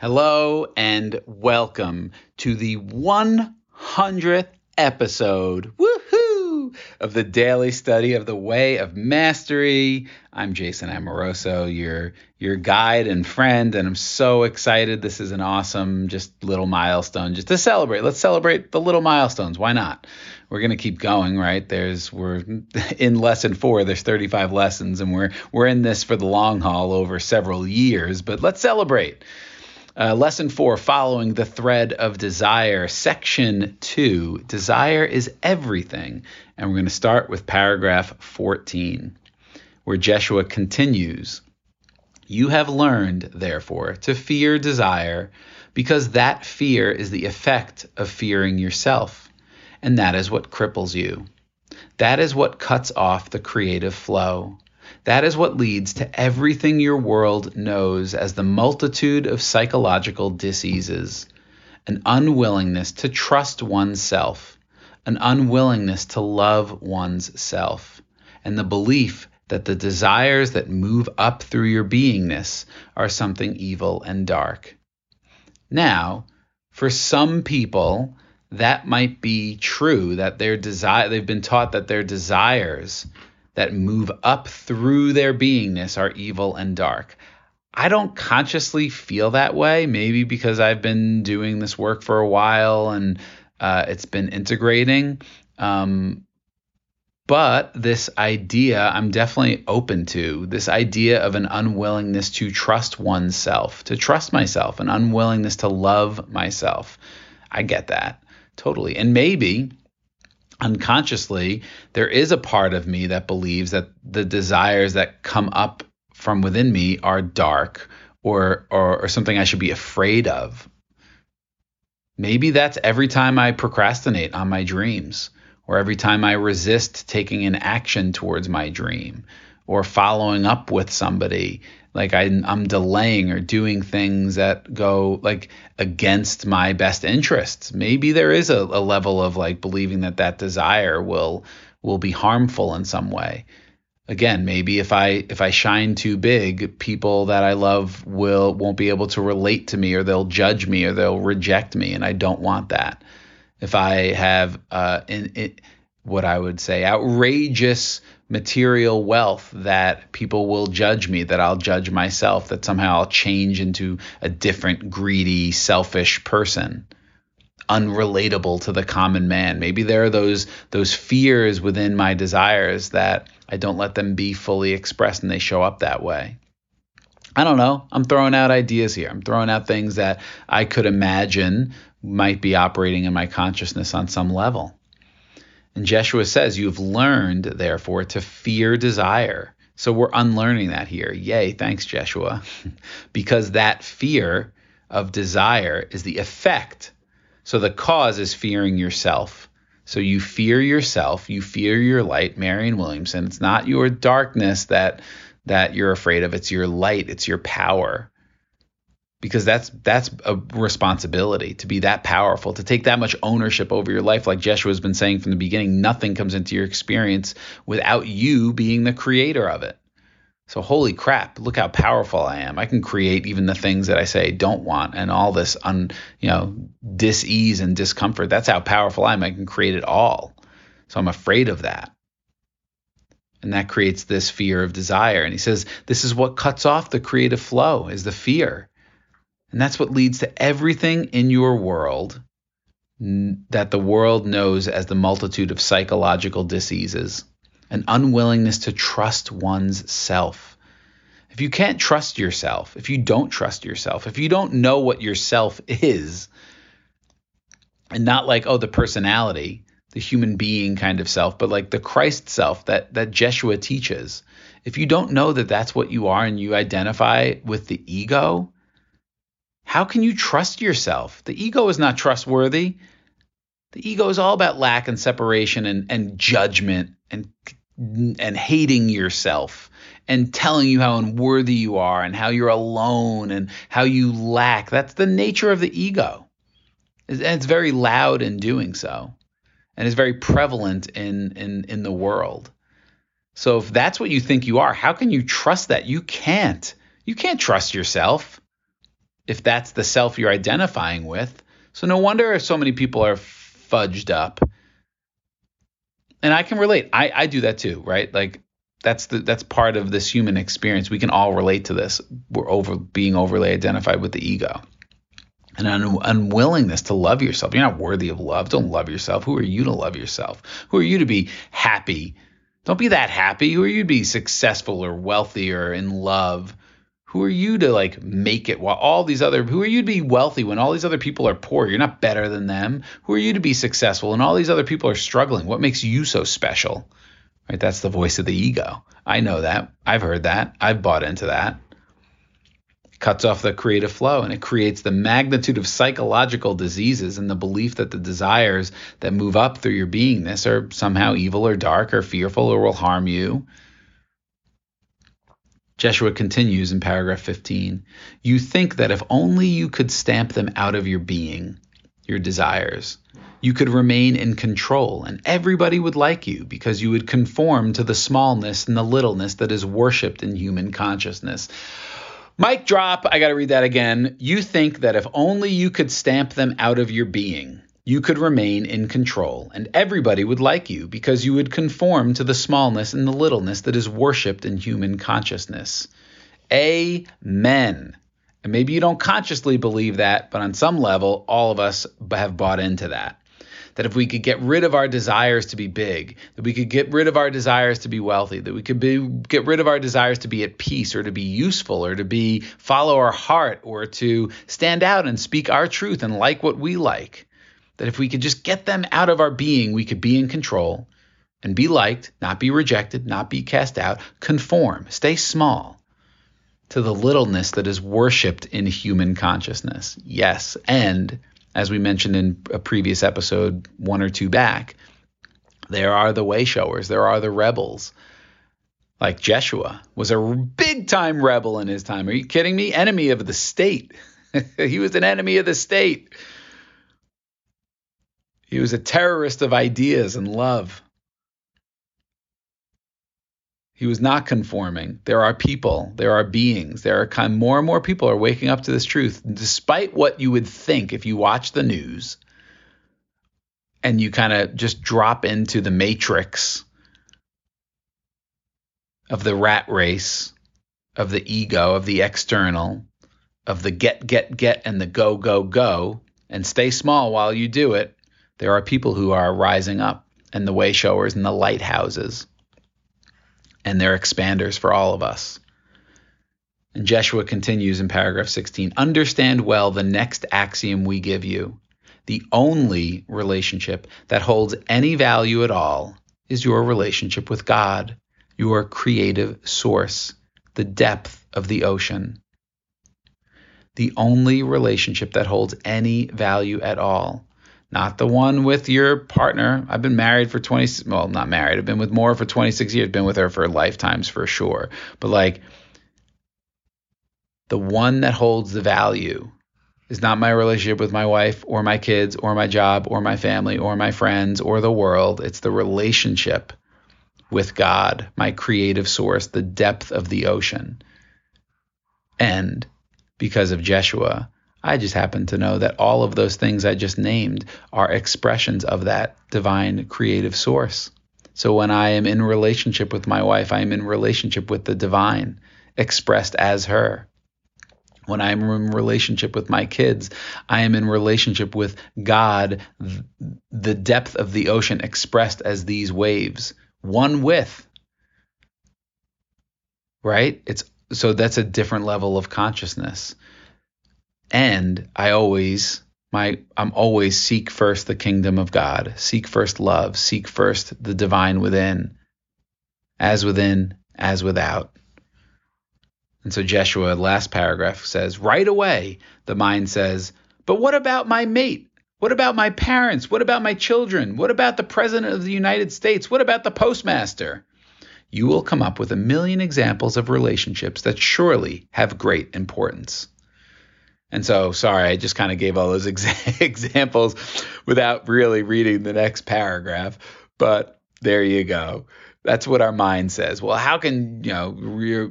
Hello and welcome to the 100th episode woohoo, of the daily study of the way of mastery. I'm Jason Amoroso, your your guide and friend, and I'm so excited. This is an awesome just little milestone just to celebrate. Let's celebrate the little milestones. Why not? We're gonna keep going, right? There's we're in lesson four. There's 35 lessons, and we're we're in this for the long haul over several years. But let's celebrate. Uh, lesson four, following the thread of desire, section two, desire is everything. And we're going to start with paragraph 14, where Jeshua continues You have learned, therefore, to fear desire, because that fear is the effect of fearing yourself, and that is what cripples you. That is what cuts off the creative flow. That is what leads to everything your world knows as the multitude of psychological diseases. An unwillingness to trust oneself, an unwillingness to love one's self, and the belief that the desires that move up through your beingness are something evil and dark. Now, for some people, that might be true that their desire they've been taught that their desires that move up through their beingness are evil and dark. I don't consciously feel that way, maybe because I've been doing this work for a while and uh, it's been integrating. Um, but this idea I'm definitely open to this idea of an unwillingness to trust oneself, to trust myself, an unwillingness to love myself. I get that totally. And maybe unconsciously, there is a part of me that believes that the desires that come up from within me are dark or, or, or something I should be afraid of. Maybe that's every time I procrastinate on my dreams, or every time I resist taking an action towards my dream, or following up with somebody like I, am delaying or doing things that go like against my best interests. Maybe there is a, a level of like believing that that desire will will be harmful in some way. Again, maybe if I if I shine too big, people that I love will won't be able to relate to me, or they'll judge me, or they'll reject me, and I don't want that. If I have uh, in, in what I would say outrageous material wealth that people will judge me, that I'll judge myself, that somehow I'll change into a different, greedy, selfish person, unrelatable to the common man. Maybe there are those those fears within my desires that I don't let them be fully expressed and they show up that way. I don't know. I'm throwing out ideas here. I'm throwing out things that I could imagine might be operating in my consciousness on some level. And Jeshua says, You've learned, therefore, to fear desire. So we're unlearning that here. Yay, thanks, Jeshua. because that fear of desire is the effect. So the cause is fearing yourself. So you fear yourself, you fear your light, Marianne Williamson. It's not your darkness that that you're afraid of, it's your light, it's your power because that's that's a responsibility to be that powerful to take that much ownership over your life. Like Jeshua has been saying from the beginning nothing comes into your experience without you being the creator of it. So holy crap look how powerful i am. I can create even the things that i say I don't want and all this un you know dis-ease and discomfort. That's how powerful i am. I can create it all. So i'm afraid of that. And that creates this fear of desire. And he says this is what cuts off the creative flow is the fear and that's what leads to everything in your world that the world knows as the multitude of psychological diseases an unwillingness to trust one's self. If you can't trust yourself, if you don't trust yourself, if you don't know what yourself is, and not like, oh, the personality, the human being kind of self, but like the Christ self that, that Jeshua teaches, if you don't know that that's what you are and you identify with the ego, how can you trust yourself? The ego is not trustworthy. The ego is all about lack and separation and, and judgment and and hating yourself and telling you how unworthy you are and how you're alone and how you lack. That's the nature of the ego. And it's very loud in doing so. And it's very prevalent in, in, in the world. So if that's what you think you are, how can you trust that? You can't. You can't trust yourself. If that's the self you're identifying with. So no wonder so many people are fudged up. And I can relate. I, I do that too, right? Like that's the that's part of this human experience. We can all relate to this. We're over being overly identified with the ego. And an unwillingness to love yourself. You're not worthy of love. Don't love yourself. Who are you to love yourself? Who are you to be happy? Don't be that happy. Who are you to be successful or wealthy or in love? Who are you to like make it while all these other who are you to be wealthy when all these other people are poor? You're not better than them. Who are you to be successful and all these other people are struggling? What makes you so special? Right? That's the voice of the ego. I know that. I've heard that. I've bought into that. Cuts off the creative flow and it creates the magnitude of psychological diseases and the belief that the desires that move up through your beingness are somehow evil or dark or fearful or will harm you Jeshua continues in paragraph 15 You think that if only you could stamp them out of your being, your desires, you could remain in control and everybody would like you because you would conform to the smallness and the littleness that is worshiped in human consciousness. Mic drop, I got to read that again. You think that if only you could stamp them out of your being, you could remain in control, and everybody would like you because you would conform to the smallness and the littleness that is worshipped in human consciousness. Amen. And maybe you don't consciously believe that, but on some level, all of us have bought into that. That if we could get rid of our desires to be big, that we could get rid of our desires to be wealthy, that we could be, get rid of our desires to be at peace or to be useful or to be follow our heart or to stand out and speak our truth and like what we like, that if we could just get them out of our being, we could be in control and be liked, not be rejected, not be cast out, conform, stay small to the littleness that is worshiped in human consciousness. Yes, and as we mentioned in a previous episode, one or two back, there are the way showers, there are the rebels. Like Jeshua was a big time rebel in his time. Are you kidding me? Enemy of the state. he was an enemy of the state. He was a terrorist of ideas and love. He was not conforming. There are people, there are beings, there are kind more and more people are waking up to this truth, despite what you would think if you watch the news and you kind of just drop into the matrix of the rat race, of the ego, of the external, of the get, get, get, and the go, go, go, and stay small while you do it there are people who are rising up and the way showers and the lighthouses. And they're expanders for all of us. And Jeshua continues in paragraph 16 Understand well the next axiom we give you. The only relationship that holds any value at all is your relationship with God, your creative source, the depth of the ocean. The only relationship that holds any value at all not the one with your partner. I've been married for 20, well, not married. I've been with Maura for 26 years, been with her for lifetimes for sure. But like the one that holds the value is not my relationship with my wife or my kids or my job or my family or my friends or the world. It's the relationship with God, my creative source, the depth of the ocean. And because of Jeshua, I just happen to know that all of those things I just named are expressions of that divine creative source. So when I am in relationship with my wife, I am in relationship with the divine expressed as her. When I'm in relationship with my kids, I am in relationship with God, the depth of the ocean expressed as these waves, one with. Right? It's so that's a different level of consciousness and I always my I'm always seek first the kingdom of God, seek first love, seek first the divine within, as within, as without. And so Jeshua, last paragraph says, right away, the mind says, but what about my mate? What about my parents? What about my children? What about the President of the United States? What about the postmaster? You will come up with a million examples of relationships that surely have great importance. And so, sorry, I just kind of gave all those ex- examples without really reading the next paragraph. But there you go. That's what our mind says. Well, how can, you know,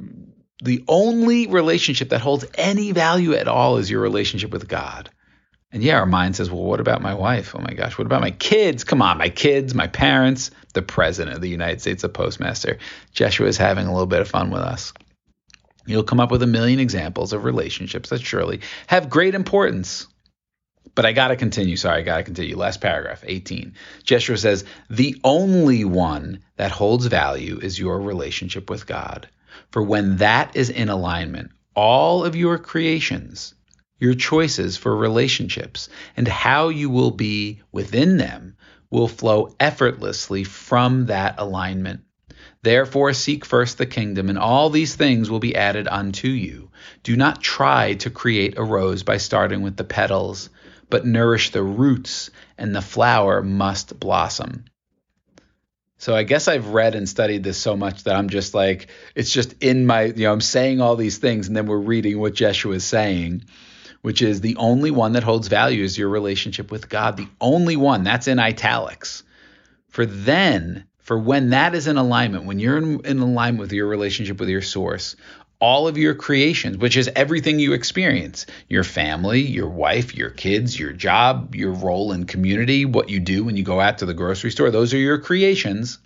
the only relationship that holds any value at all is your relationship with God. And yeah, our mind says, well, what about my wife? Oh my gosh, what about my kids? Come on, my kids, my parents, the president of the United States, the postmaster. Jeshua is having a little bit of fun with us. You'll come up with a million examples of relationships that surely have great importance. But I got to continue. Sorry, I got to continue. Last paragraph, 18. Jeshua says, The only one that holds value is your relationship with God. For when that is in alignment, all of your creations, your choices for relationships, and how you will be within them will flow effortlessly from that alignment. Therefore, seek first the kingdom, and all these things will be added unto you. Do not try to create a rose by starting with the petals, but nourish the roots, and the flower must blossom. So I guess I've read and studied this so much that I'm just like, it's just in my, you know, I'm saying all these things, and then we're reading what Jeshua is saying which is the only one that holds value is your relationship with God. The only one that's in italics. For then, for when that is in alignment, when you're in, in alignment with your relationship with your source, all of your creations, which is everything you experience your family, your wife, your kids, your job, your role in community, what you do when you go out to the grocery store, those are your creations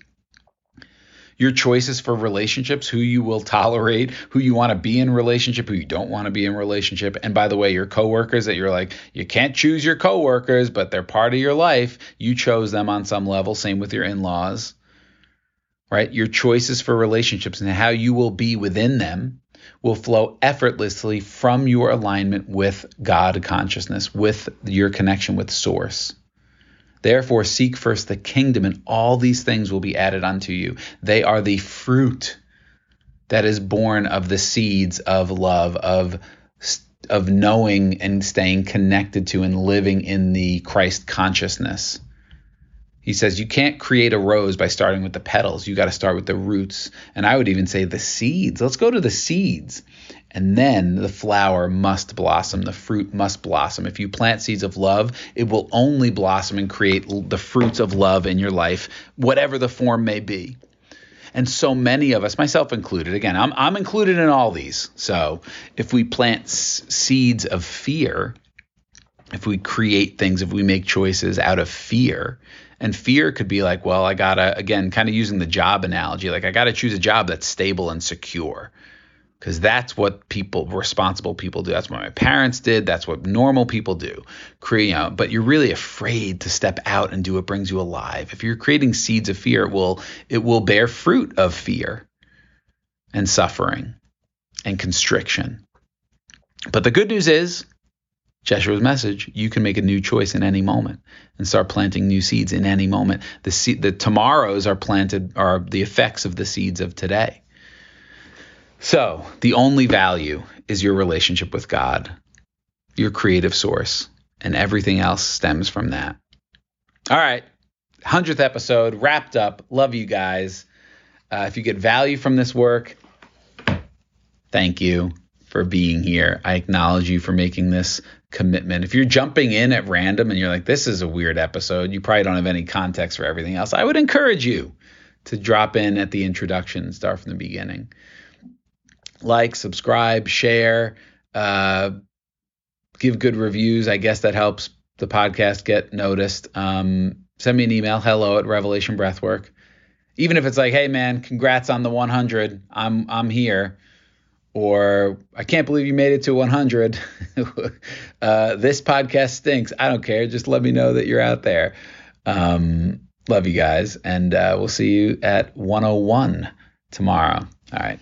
your choices for relationships, who you will tolerate, who you want to be in relationship, who you don't want to be in relationship. And by the way, your coworkers that you're like, you can't choose your coworkers, but they're part of your life. You chose them on some level. Same with your in-laws. Right? Your choices for relationships and how you will be within them will flow effortlessly from your alignment with God consciousness, with your connection with source. Therefore, seek first the kingdom, and all these things will be added unto you. They are the fruit that is born of the seeds of love, of of knowing and staying connected to and living in the Christ consciousness. He says you can't create a rose by starting with the petals. You got to start with the roots. And I would even say the seeds. Let's go to the seeds. And then the flower must blossom, the fruit must blossom. If you plant seeds of love, it will only blossom and create the fruits of love in your life, whatever the form may be. And so many of us, myself included, again, I'm, I'm included in all these. So if we plant s- seeds of fear, if we create things, if we make choices out of fear, and fear could be like, well, I gotta, again, kind of using the job analogy, like I gotta choose a job that's stable and secure. Because that's what people responsible people do. That's what my parents did. That's what normal people do. Create you know, but you're really afraid to step out and do what brings you alive. If you're creating seeds of fear it will it will bear fruit of fear and suffering and constriction. But the good news is Jeshua's message, you can make a new choice in any moment and start planting new seeds in any moment. The seed, the tomorrows are planted are the effects of the seeds of today. So, the only value is your relationship with God, your creative source, and everything else stems from that. All right, 100th episode wrapped up. Love you guys. Uh, if you get value from this work, thank you for being here. I acknowledge you for making this commitment. If you're jumping in at random and you're like, this is a weird episode, you probably don't have any context for everything else. I would encourage you to drop in at the introduction start from the beginning like, subscribe, share, uh, give good reviews. I guess that helps the podcast get noticed. Um, send me an email, hello at Revelation Breathwork. Even if it's like, hey man, congrats on the 100. I'm I'm here. Or I can't believe you made it to 100. uh, this podcast stinks. I don't care. Just let me know that you're out there. Um, love you guys, and uh, we'll see you at 101 tomorrow. All right.